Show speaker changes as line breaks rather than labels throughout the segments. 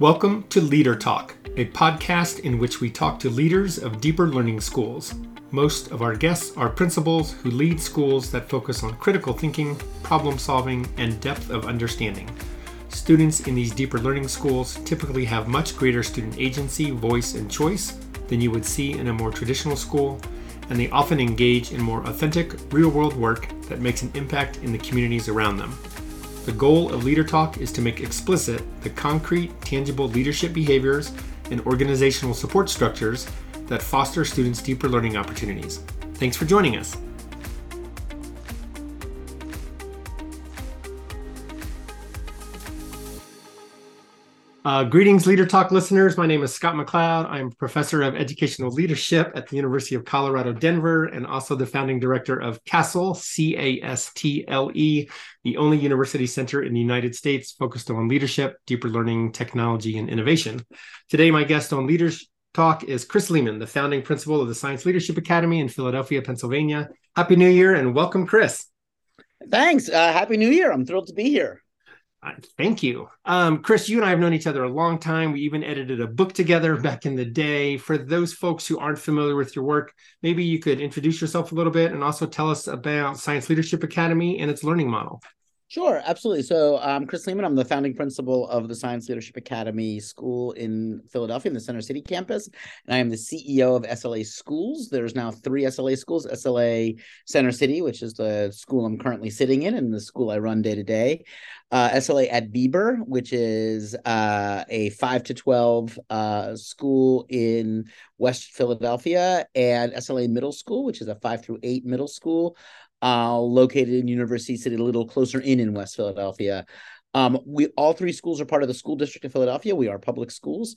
Welcome to Leader Talk, a podcast in which we talk to leaders of deeper learning schools. Most of our guests are principals who lead schools that focus on critical thinking, problem solving, and depth of understanding. Students in these deeper learning schools typically have much greater student agency, voice, and choice than you would see in a more traditional school, and they often engage in more authentic, real world work that makes an impact in the communities around them. The goal of Leader Talk is to make explicit the concrete, tangible leadership behaviors and organizational support structures that foster students' deeper learning opportunities. Thanks for joining us. Uh, greetings, Leader Talk listeners. My name is Scott McLeod. I'm professor of educational leadership at the University of Colorado, Denver, and also the founding director of CASTLE, C A S T L E, the only university center in the United States focused on leadership, deeper learning, technology, and innovation. Today, my guest on Leaders Talk is Chris Lehmann, the founding principal of the Science Leadership Academy in Philadelphia, Pennsylvania. Happy New Year and welcome, Chris.
Thanks. Uh, Happy New Year. I'm thrilled to be here.
Uh, thank you. Um, Chris, you and I have known each other a long time. We even edited a book together back in the day. For those folks who aren't familiar with your work, maybe you could introduce yourself a little bit and also tell us about Science Leadership Academy and its learning model.
Sure, absolutely. So I'm Chris Lehmann. I'm the founding principal of the Science Leadership Academy School in Philadelphia in the Center City campus. And I am the CEO of SLA Schools. There's now three SLA schools, SLA Center City, which is the school I'm currently sitting in and the school I run day to day. Uh, SLA at Beeber, which is uh, a 5 to 12 uh, school in West Philadelphia, and SLA Middle School, which is a 5 through 8 middle school uh, located in University City, a little closer in in West Philadelphia. Um, we all three schools are part of the school district of Philadelphia. We are public schools,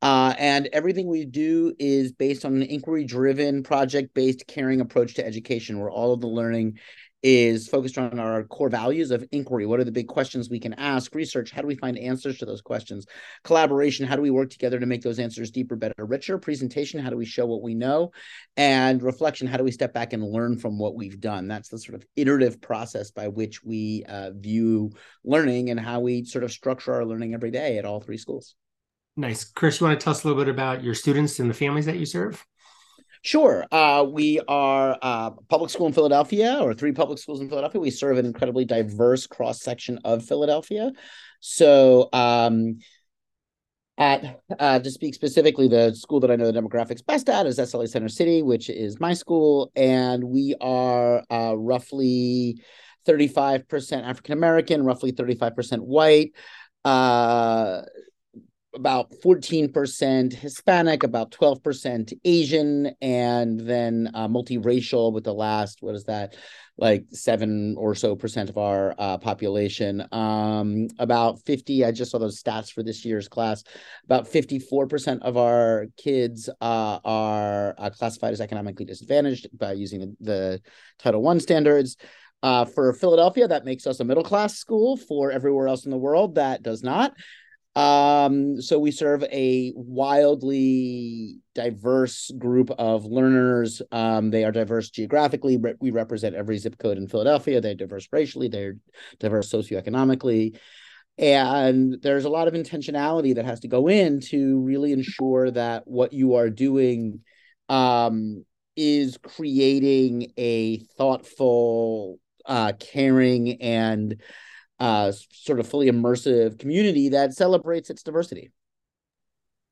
uh, and everything we do is based on an inquiry-driven, project-based, caring approach to education, where all of the learning is focused on our core values of inquiry. What are the big questions we can ask? Research, how do we find answers to those questions? Collaboration, how do we work together to make those answers deeper, better, richer? Presentation, how do we show what we know? And reflection, how do we step back and learn from what we've done? That's the sort of iterative process by which we uh, view learning and how we sort of structure our learning every day at all three schools.
Nice. Chris, you want to tell us a little bit about your students and the families that you serve?
Sure. Uh, we are uh, public school in Philadelphia, or three public schools in Philadelphia. We serve an incredibly diverse cross section of Philadelphia. So, um, at uh, to speak specifically, the school that I know the demographics best at is SLA Center City, which is my school, and we are uh, roughly 35% African American, roughly 35% white. Uh, about 14% Hispanic, about 12% Asian, and then uh, multiracial with the last, what is that, like seven or so percent of our uh, population. Um, about 50, I just saw those stats for this year's class. About 54% of our kids uh, are uh, classified as economically disadvantaged by using the, the Title One standards. Uh, for Philadelphia, that makes us a middle class school. For everywhere else in the world, that does not. Um, so we serve a wildly diverse group of learners. Um, they are diverse geographically. We represent every zip code in Philadelphia. They're diverse racially. They're diverse socioeconomically. And there's a lot of intentionality that has to go in to really ensure that what you are doing um, is creating a thoughtful, uh, caring, and uh, sort of fully immersive community that celebrates its diversity.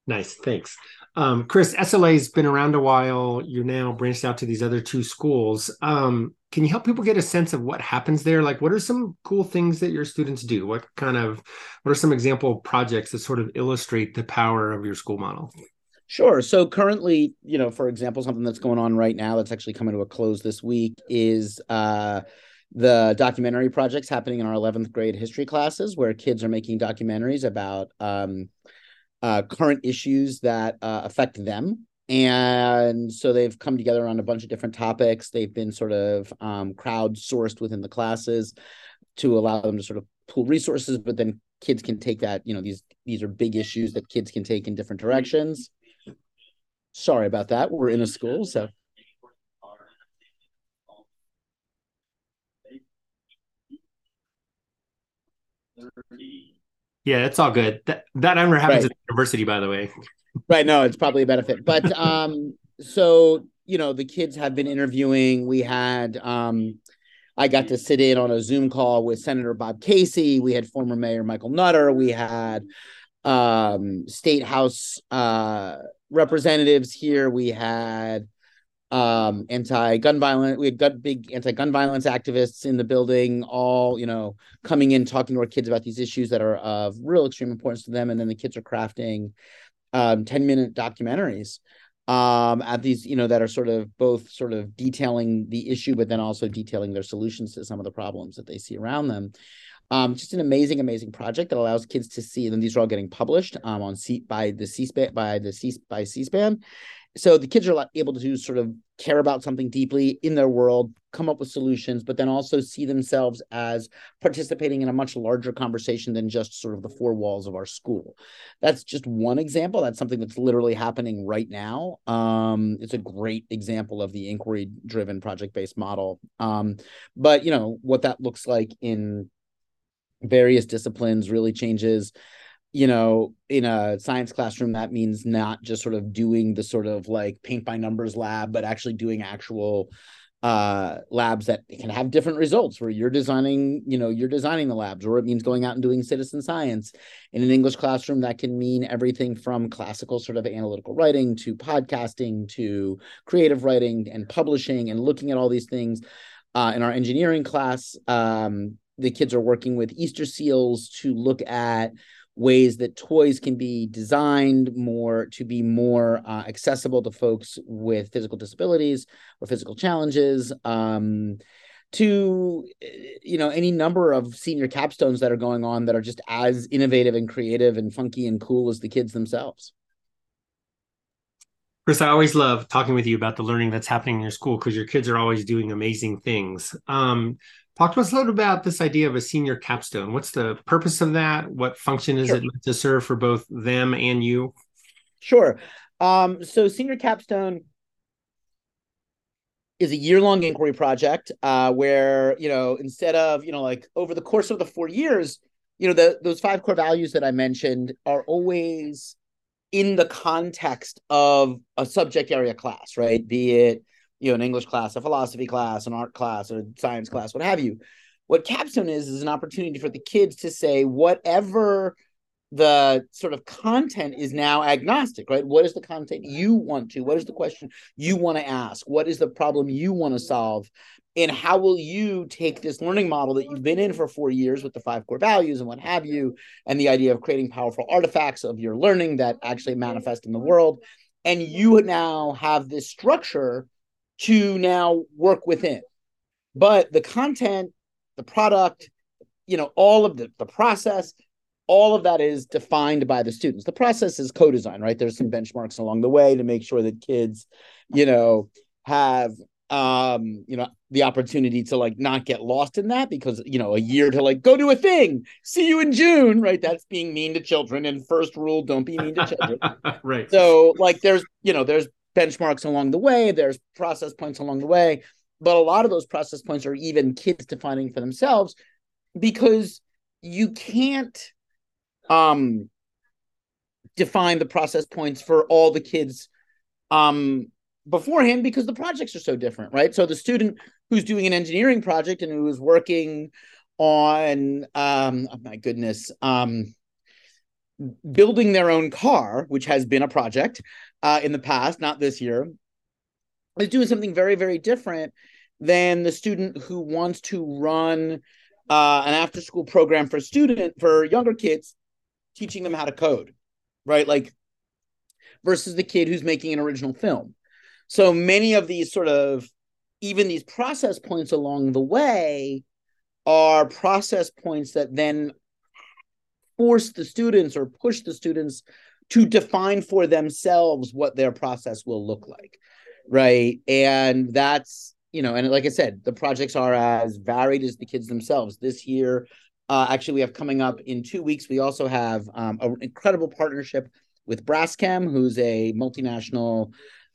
Nice, thanks. Um, Chris, SLA's been around a while. You're now branched out to these other two schools. Um, can you help people get a sense of what happens there? Like, what are some cool things that your students do? What kind of, what are some example projects that sort of illustrate the power of your school model?
Sure. So currently, you know, for example, something that's going on right now that's actually coming to a close this week is uh, the documentary projects happening in our 11th grade history classes where kids are making documentaries about um, uh, current issues that uh, affect them. And so they've come together on a bunch of different topics. They've been sort of um, crowdsourced within the classes to allow them to sort of pool resources but then kids can take that you know these these are big issues that kids can take in different directions. Sorry about that. We're in a school so
Yeah, it's all good. That that never happens right. at university, by the way.
right. No, it's probably a benefit. But um, so you know, the kids have been interviewing. We had um I got to sit in on a Zoom call with Senator Bob Casey. We had former Mayor Michael Nutter. We had um, state house uh, representatives here. We had um, anti-gun violence. We had got big anti-gun violence activists in the building, all you know, coming in talking to our kids about these issues that are of real extreme importance to them. And then the kids are crafting um, 10 minute documentaries um, at these, you know, that are sort of both sort of detailing the issue, but then also detailing their solutions to some of the problems that they see around them. Um, just an amazing, amazing project that allows kids to see, and these are all getting published um, on C by the C-SPAN by the C by C-SPAN, so the kids are able to sort of care about something deeply in their world come up with solutions but then also see themselves as participating in a much larger conversation than just sort of the four walls of our school. That's just one example. That's something that's literally happening right now. Um, it's a great example of the inquiry driven project based model. Um, but you know what that looks like in various disciplines really changes. You know, in a science classroom, that means not just sort of doing the sort of like paint by numbers lab, but actually doing actual uh labs that can have different results where you're designing you know you're designing the labs or it means going out and doing citizen science. In an english classroom that can mean everything from classical sort of analytical writing to podcasting to creative writing and publishing and looking at all these things. Uh, in our engineering class um, the kids are working with easter seals to look at ways that toys can be designed more to be more uh, accessible to folks with physical disabilities or physical challenges um, to you know any number of senior capstones that are going on that are just as innovative and creative and funky and cool as the kids themselves
Chris, I always love talking with you about the learning that's happening in your school because your kids are always doing amazing things. Um, Talk to us a little about this idea of a senior capstone. What's the purpose of that? What function is sure. it meant to serve for both them and you?
Sure. Um, so, senior capstone is a year-long inquiry project uh, where you know instead of you know like over the course of the four years, you know the those five core values that I mentioned are always in the context of a subject area class, right? Be it you know, an English class, a philosophy class, an art class, or a science class, what have you. What capstone is is an opportunity for the kids to say whatever the sort of content is now agnostic, right? What is the content you want to? What is the question you want to ask? What is the problem you want to solve? And how will you take this learning model that you've been in for four years with the five core values and what have you, and the idea of creating powerful artifacts of your learning that actually manifest in the world? And you now have this structure to now work within. But the content, the product, you know, all of the, the process, all of that is defined by the students. The process is co-design, right? There's some benchmarks along the way to make sure that kids, you know, have um, you know, the opportunity to like not get lost in that because you know, a year to like go do a thing, see you in June, right? That's being mean to children. And first rule, don't be mean to children.
right.
So like there's, you know, there's benchmarks along the way, there's process points along the way, but a lot of those process points are even kids defining for themselves because you can't um define the process points for all the kids um beforehand because the projects are so different, right? So the student who's doing an engineering project and who is working on um oh my goodness um building their own car, which has been a project uh, in the past, not this year, is doing something very, very different than the student who wants to run uh, an after school program for student for younger kids, teaching them how to code, right? Like versus the kid who's making an original film. So many of these sort of even these process points along the way are process points that then force the students or push the students to define for themselves what their process will look like right? And that's you know and like i said the projects are as varied as the kids themselves. This year uh, actually we have coming up in two weeks we also have um, an incredible partnership with Braskem who's a multinational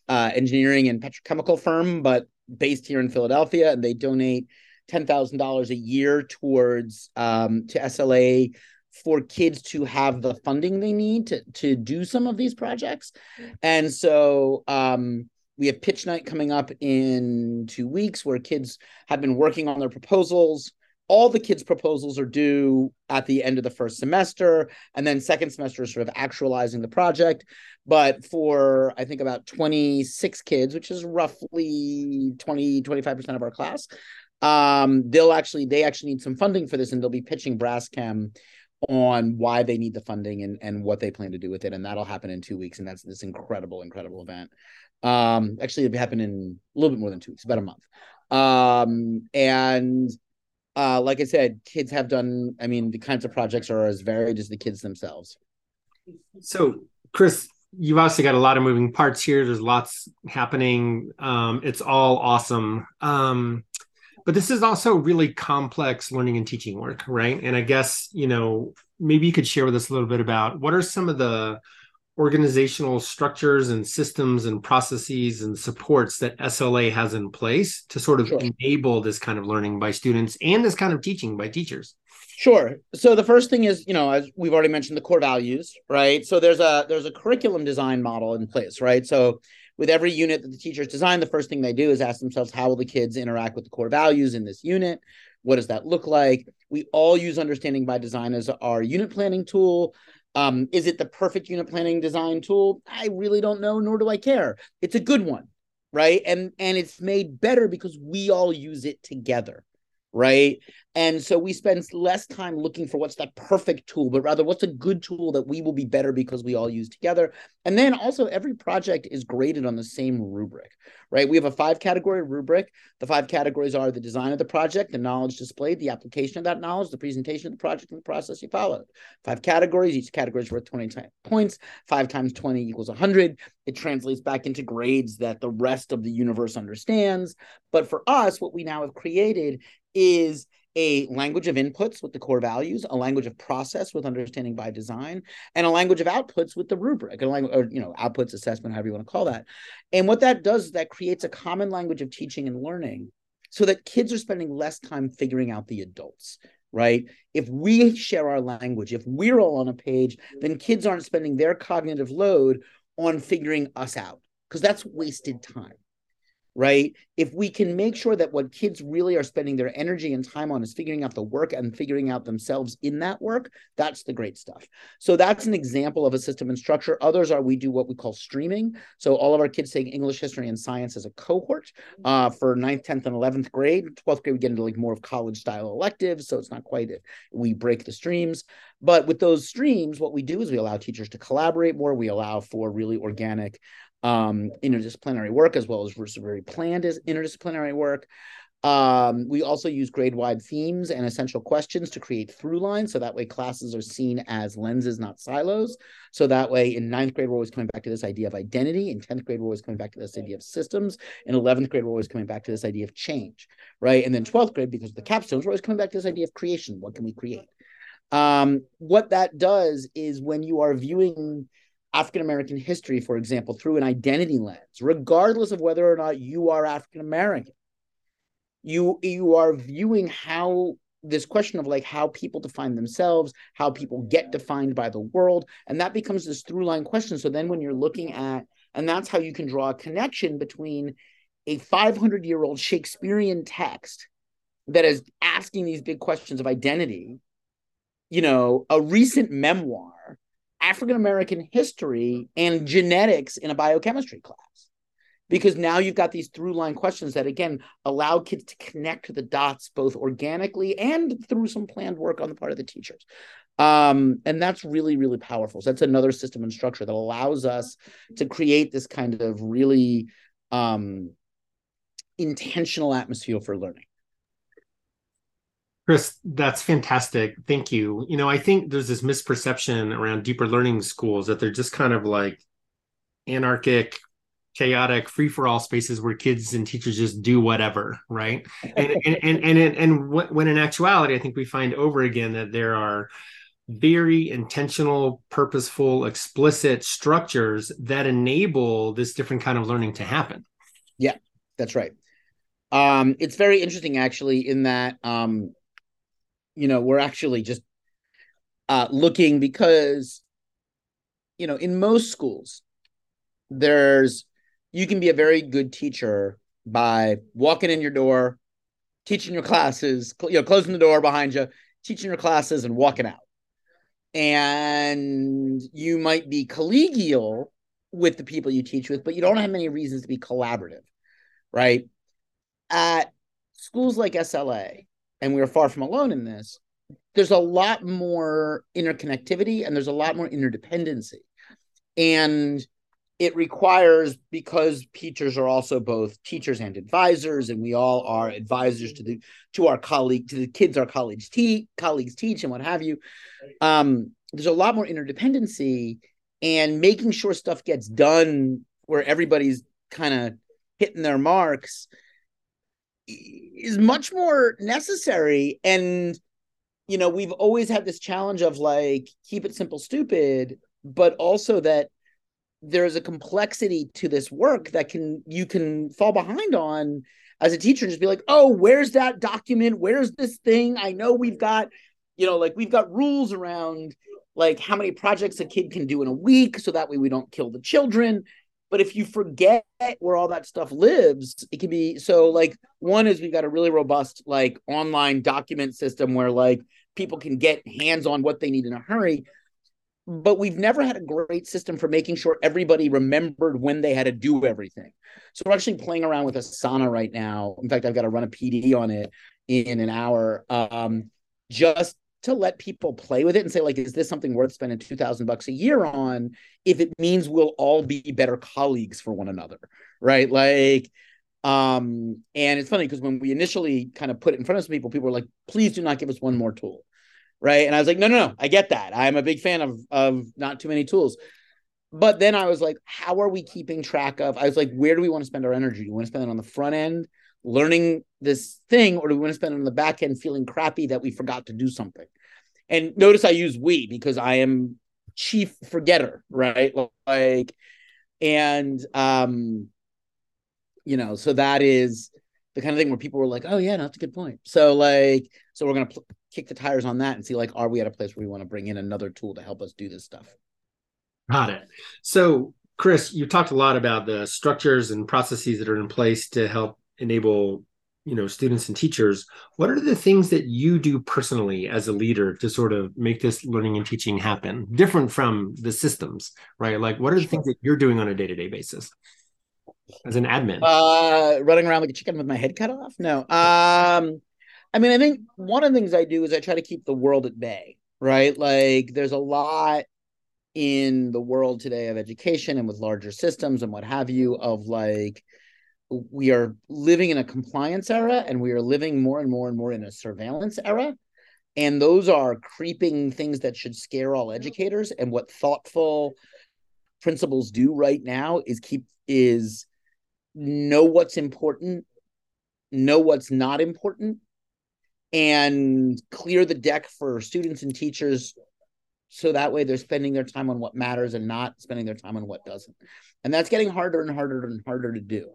uh, engineering and petrochemical firm but based here in philadelphia and they donate $10000 a year towards um, to sla for kids to have the funding they need to to do some of these projects. And so um, we have pitch night coming up in two weeks where kids have been working on their proposals all the kids' proposals are due at the end of the first semester, and then second semester is sort of actualizing the project. But for I think about 26 kids, which is roughly 20, 25% of our class, um, they'll actually they actually need some funding for this, and they'll be pitching Braskem on why they need the funding and, and what they plan to do with it. And that'll happen in two weeks. And that's this incredible, incredible event. Um, actually, it'll happen in a little bit more than two weeks, about a month. Um, and uh, like I said, kids have done. I mean, the kinds of projects are as varied as the kids themselves.
So, Chris, you've obviously got a lot of moving parts here. There's lots happening. Um, it's all awesome. Um, but this is also really complex learning and teaching work, right? And I guess you know maybe you could share with us a little bit about what are some of the organizational structures and systems and processes and supports that SLA has in place to sort of sure. enable this kind of learning by students and this kind of teaching by teachers?
Sure. So the first thing is, you know, as we've already mentioned, the core values, right? So there's a there's a curriculum design model in place, right? So with every unit that the teachers design, the first thing they do is ask themselves, how will the kids interact with the core values in this unit? What does that look like? We all use understanding by design as our unit planning tool. Um, is it the perfect unit planning design tool? I really don't know, nor do I care. It's a good one, right? And and it's made better because we all use it together, right? And so we spend less time looking for what's that perfect tool, but rather what's a good tool that we will be better because we all use together. And then also every project is graded on the same rubric, right? We have a five category rubric. The five categories are the design of the project, the knowledge displayed, the application of that knowledge, the presentation of the project, and the process you followed. Five categories, each category is worth 20 points. Five times 20 equals 100. It translates back into grades that the rest of the universe understands. But for us, what we now have created is a language of inputs with the core values, a language of process with understanding by design, and a language of outputs with the rubric, a language, or you know, outputs assessment, however you want to call that. And what that does is that creates a common language of teaching and learning so that kids are spending less time figuring out the adults right? If we share our language, if we're all on a page, then kids aren't spending their cognitive load on figuring us out because that's wasted time right? If we can make sure that what kids really are spending their energy and time on is figuring out the work and figuring out themselves in that work, that's the great stuff. So that's an example of a system and structure. Others are we do what we call streaming. So all of our kids take English, history, and science as a cohort uh, for 9th, 10th, and 11th grade. 12th grade, we get into like more of college style electives. So it's not quite it. We break the streams. But with those streams, what we do is we allow teachers to collaborate more. We allow for really organic um, interdisciplinary work as well as very planned as interdisciplinary work. Um, we also use grade-wide themes and essential questions to create through lines. So that way classes are seen as lenses, not silos. So that way in ninth grade, we're always coming back to this idea of identity. In 10th grade, we're always coming back to this idea of systems. In 11th grade, we're always coming back to this idea of change, right? And then 12th grade, because of the capstones, we're always coming back to this idea of creation. What can we create? Um, what that does is when you are viewing African American history, for example, through an identity lens, regardless of whether or not you are African American. You you are viewing how this question of like how people define themselves, how people get defined by the world, and that becomes this through line question. So then when you're looking at, and that's how you can draw a connection between a 500 year old Shakespearean text that is asking these big questions of identity, you know, a recent memoir African American history and genetics in a biochemistry class. Because now you've got these through line questions that, again, allow kids to connect to the dots both organically and through some planned work on the part of the teachers. Um, and that's really, really powerful. So that's another system and structure that allows us to create this kind of really um, intentional atmosphere for learning.
Chris, that's fantastic. Thank you. You know, I think there's this misperception around deeper learning schools that they're just kind of like anarchic, chaotic, free for all spaces where kids and teachers just do whatever, right? And and and and, and, and when in actuality, I think we find over again that there are very intentional, purposeful, explicit structures that enable this different kind of learning to happen.
Yeah, that's right. Um, it's very interesting actually in that um, you know, we're actually just uh, looking because you know in most schools there's you can be a very good teacher by walking in your door teaching your classes you know closing the door behind you teaching your classes and walking out. And you might be collegial with the people you teach with but you don't have many reasons to be collaborative right? At schools like SLA and we are far from alone in this there's a lot more interconnectivity and there's a lot more interdependency. And it requires because teachers are also both teachers and advisors, and we all are advisors to the to our colleague to the kids our colleagues teach colleagues teach and what have you. Um, there's a lot more interdependency and making sure stuff gets done where everybody's kind of hitting their marks is much more necessary and you know, we've always had this challenge of like keep it simple, stupid, but also that there's a complexity to this work that can you can fall behind on as a teacher and just be like, oh, where's that document? Where's this thing? I know we've got, you know, like we've got rules around like how many projects a kid can do in a week so that way we don't kill the children. But if you forget where all that stuff lives, it can be so like one is we've got a really robust like online document system where like people can get hands on what they need in a hurry. But we've never had a great system for making sure everybody remembered when they had to do everything. So we're actually playing around with Asana right now. In fact, I've got to run a PD on it in an hour. Um, just to let people play with it and say like is this something worth spending 2000 bucks a year on if it means we'll all be better colleagues for one another right? Like um and it's funny because when we initially kind of put it in front of some people people were like please do not give us one more tool right? And i was like no no no i get that. I'm a big fan of of not too many tools. But then i was like how are we keeping track of i was like where do we want to spend our energy? Do we want to spend it on the front end learning this thing or do we want to spend it on the back end feeling crappy that we forgot to do something and notice i use we because i am chief forgetter right? Like and um you know so that is the kind of thing where people were like oh yeah no, that's a good point. So like so we're to pl- kick the tires on that and see like are we at a place where we want to bring in another tool to help us do this stuff?
Got it. So chris you talked a lot about the structures and processes that are in place to help enable you know students and teachers what are the things that you do personally as a leader to sort of make this learning and teaching happen? Different from the systems right? Like what are the things that you're doing on a day-to-day basis as an admin?
Uh running around like a chicken with my head cut off? No. Um i mean i think one of the things i do is i try to keep the world at bay right? Like there's a lot in the world today of education and with larger systems and what have you of like we are living in a compliance era and we are living more and more and more in a surveillance era. And those are creeping things that should scare all educators. And what thoughtful principals do right now is keep is know what's important know what's not important and clear the deck for students and teachers so that way they're spending their time on what matters and not spending their time on what doesn't. And that's getting harder and harder and harder to do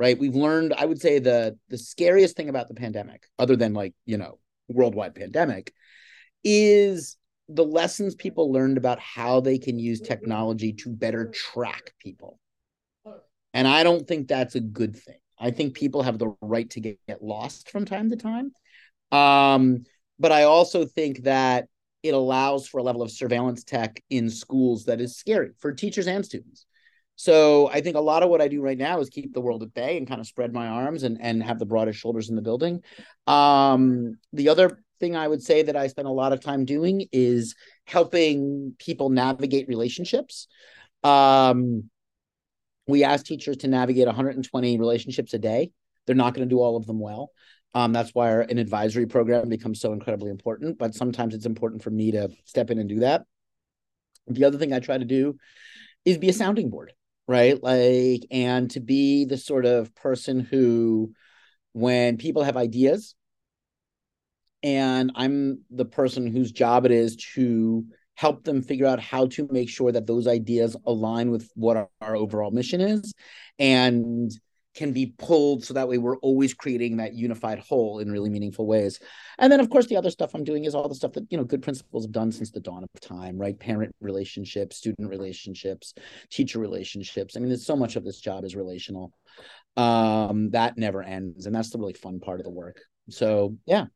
right? We've learned, I would say the the scariest thing about the pandemic, other than like, you know, worldwide pandemic, is the lessons people learned about how they can use technology to better track people. And I don't think that's a good thing. I think people have the right to get, get lost from time to time. Um, but I also think that it allows for a level of surveillance tech in schools that is scary for teachers and students. So I think a lot of what I do right now is keep the world at bay and kind of spread my arms and, and have the broadest shoulders in the building. Um, the other thing I would say that I spend a lot of time doing is helping people navigate relationships. Um, we ask teachers to navigate 120 relationships a day. They're not going to do all of them well. Um, that's why our, an advisory program becomes so incredibly important. But sometimes it's important for me to step in and do that. The other thing I try to do is be a sounding board right? Like, and to be the sort of person who, when people have ideas, and I'm the person whose job it is to help them figure out how to make sure that those ideas align with what our, our overall mission is and can be pulled so that way we're always creating that unified whole in really meaningful ways. And then of course the other stuff i'm doing is all the stuff that you know good principals have done since the dawn of time right? Parent relationships student relationships teacher relationships. I mean there's so much of this job is relational. Um that never ends and that's the really fun part of the work. So yeah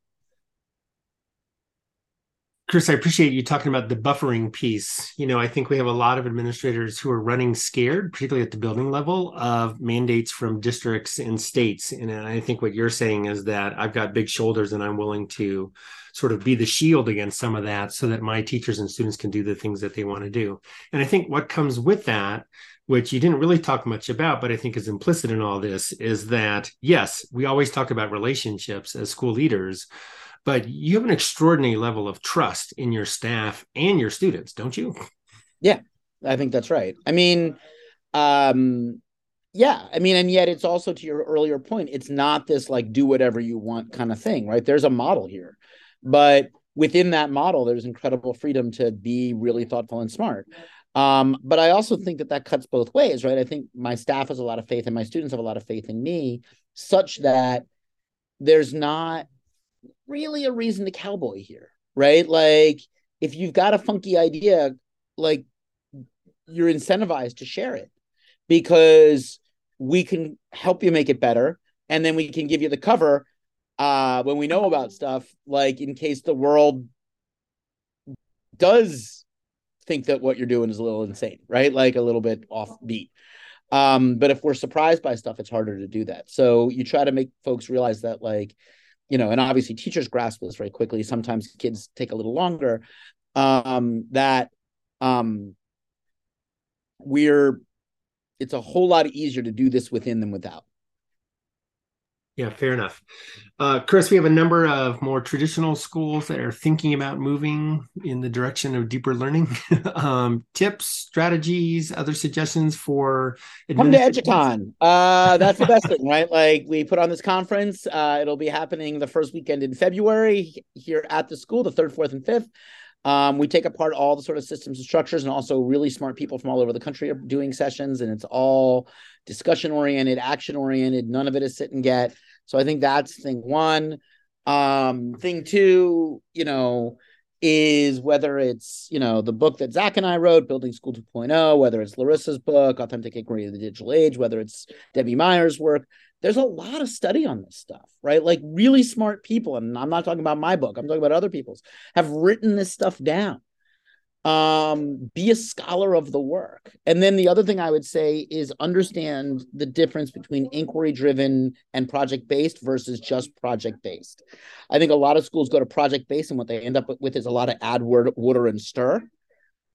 Chris, I appreciate you talking about the buffering piece. You know, I think we have a lot of administrators who are running scared, particularly at the building level, of mandates from districts and states. And I think what you're saying is that I've got big shoulders and I'm willing to sort of be the shield against some of that so that my teachers and students can do the things that they want to do. And I think what comes with that which you didn't really talk much about, but I think is implicit in all this, is that yes, we always talk about relationships as school leaders, but you have an extraordinary level of trust in your staff and your students, don't you?
Yeah, I think that's right. I mean, um, yeah, I mean, and yet it's also to your earlier point, it's not this like do whatever you want kind of thing, right? There's a model here, but within that model, there's incredible freedom to be really thoughtful and smart. Um, but I also think that that cuts both ways, right? I think my staff has a lot of faith and my students have a lot of faith in me, such that there's not really a reason to cowboy here, right? Like if you've got a funky idea, like you're incentivized to share it because we can help you make it better and then we can give you the cover uh when we know about stuff like in case the world does think that what you're doing is a little insane right? Like a little bit offbeat. Um but if we're surprised by stuff it's harder to do that. So you try to make folks realize that like you know, and obviously teachers grasp this very quickly. Sometimes kids take a little longer. Um, that um, we're it's a whole lot easier to do this within than without.
Yeah, fair enough. Uh, Chris, we have a number of more traditional schools that are thinking about moving in the direction of deeper learning. um, tips, strategies, other suggestions for
come to EduCon. Uh, that's the best thing, right? Like we put on this conference. Uh, it'll be happening the first weekend in February here at the school, the third, fourth, and fifth. Um, we take apart all the sort of systems and structures, and also really smart people from all over the country are doing sessions, and it's all discussion oriented, action oriented. None of it is sit and get. So I think that's thing one. Um, thing two, you know, is whether it's you know the book that Zach and I wrote, Building School 2.0, whether it's Larissa's book, Authentic Inquiry of the Digital Age, whether it's Debbie Meier's work. There's a lot of study on this stuff, right? Like really smart people, and I'm not talking about my book. I'm talking about other people's have written this stuff down um be a scholar of the work and then the other thing i would say is understand the difference between inquiry driven and project based versus just project based i think a lot of schools go to project based and what they end up with is a lot of ad word water and stir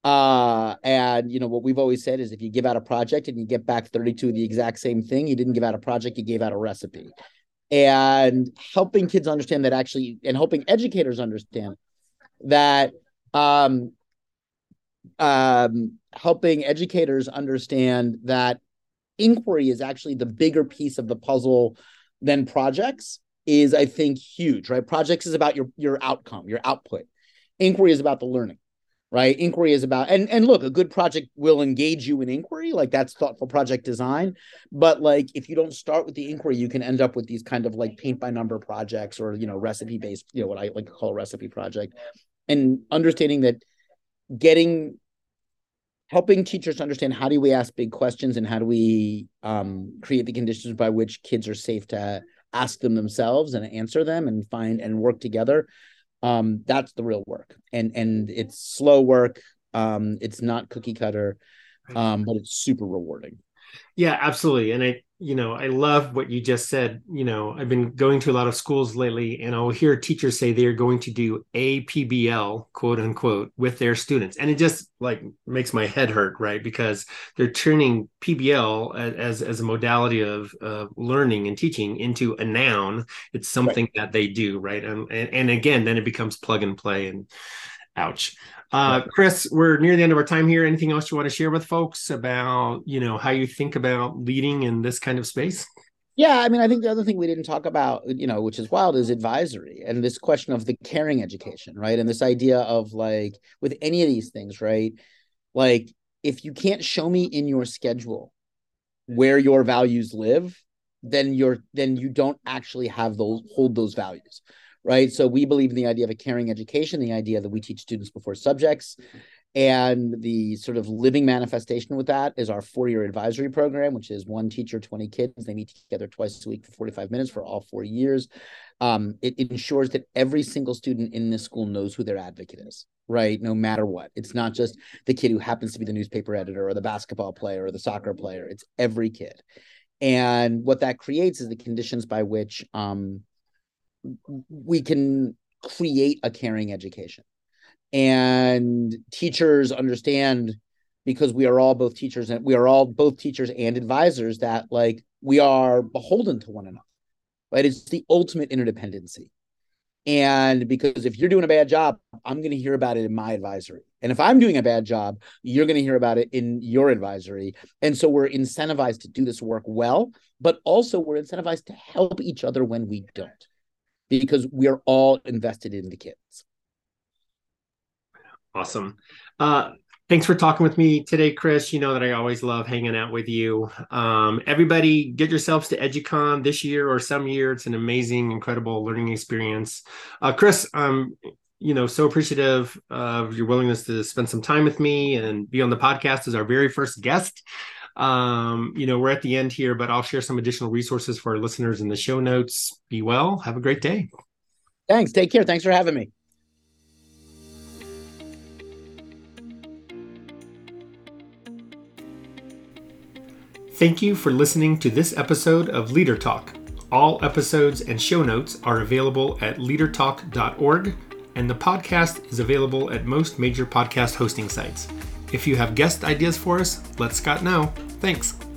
uh and you know what we've always said is if you give out a project and you get back 32 of the exact same thing you didn't give out a project you gave out a recipe. And helping kids understand that actually and helping educators understand that um um, helping educators understand that inquiry is actually the bigger piece of the puzzle than projects is i think huge right? Projects is about your your outcome your output. Inquiry is about the learning right? Inquiry is about and and look a good project will engage you in inquiry like that's thoughtful project design. But like if you don't start with the inquiry you can end up with these kind of like paint by number projects or you know recipe based you know what i like to call a recipe project. And understanding that getting helping teachers understand how do we ask big questions and how do we um, create the conditions by which kids are safe to ask them themselves and answer them and find and work together um, that's the real work. And and it's slow work. Um, it's not cookie cutter. Um, but it's super rewarding.
Yeah absolutely. And i you know, I love what you just said. You know, I've been going to a lot of schools lately, and I'll hear teachers say they are going to do a PBL, quote unquote, with their students, and it just like makes my head hurt, right? Because they're turning PBL as as a modality of uh, learning and teaching into a noun. It's something right. that they do, right? And, and and again, then it becomes plug and play, and ouch. Uh, Chris, we're near the end of our time here. Anything else you want to share with folks about, you know, how you think about leading in this kind of space?
Yeah, I mean, I think the other thing we didn't talk about, you know, which is wild, is advisory and this question of the caring education, right? And this idea of like with any of these things, right? Like if you can't show me in your schedule where your values live, then you're then you don't actually have those hold those values right so we believe in the idea of a caring education the idea that we teach students before subjects and the sort of living manifestation with that is our four year advisory program, which is one teacher, 20 kids. They meet together twice a week for 45 minutes for all four years. Um, it, ensures that every single student in this school knows who their advocate is, right? No matter what. It's not just the kid who happens to be the newspaper editor or the basketball player or the soccer player, it's every kid. And what that creates is the conditions by which um, we can create a caring education. And teachers understand because we are all both teachers and we are all both teachers and advisors that like we are beholden to one another right? It's the ultimate interdependency. And because if you're doing a bad job i'm going to hear about it in my advisory. And if i'm doing a bad job you're going to hear about it in your advisory. And so we're incentivized to do this work well but also we're incentivized to help each other when we don't because we're all invested in the kids
Awesome. Uh, thanks for talking with me today, Chris. You know that I always love hanging out with you. Um, everybody, get yourselves to EduCon this year or some year. It's an amazing, incredible learning experience. Uh, Chris, um, you know, so appreciative of your willingness to spend some time with me and be on the podcast as our very first guest. Um, you know, we're at the end here, but I'll share some additional resources for our listeners in the show notes. Be well. Have a great day.
Thanks. Take care. Thanks for having me.
Thank you for listening to this episode of Leader Talk. All episodes and show notes are available at leadertalk.org, and the podcast is available at most major podcast hosting sites. If you have guest ideas for us, let Scott know. Thanks.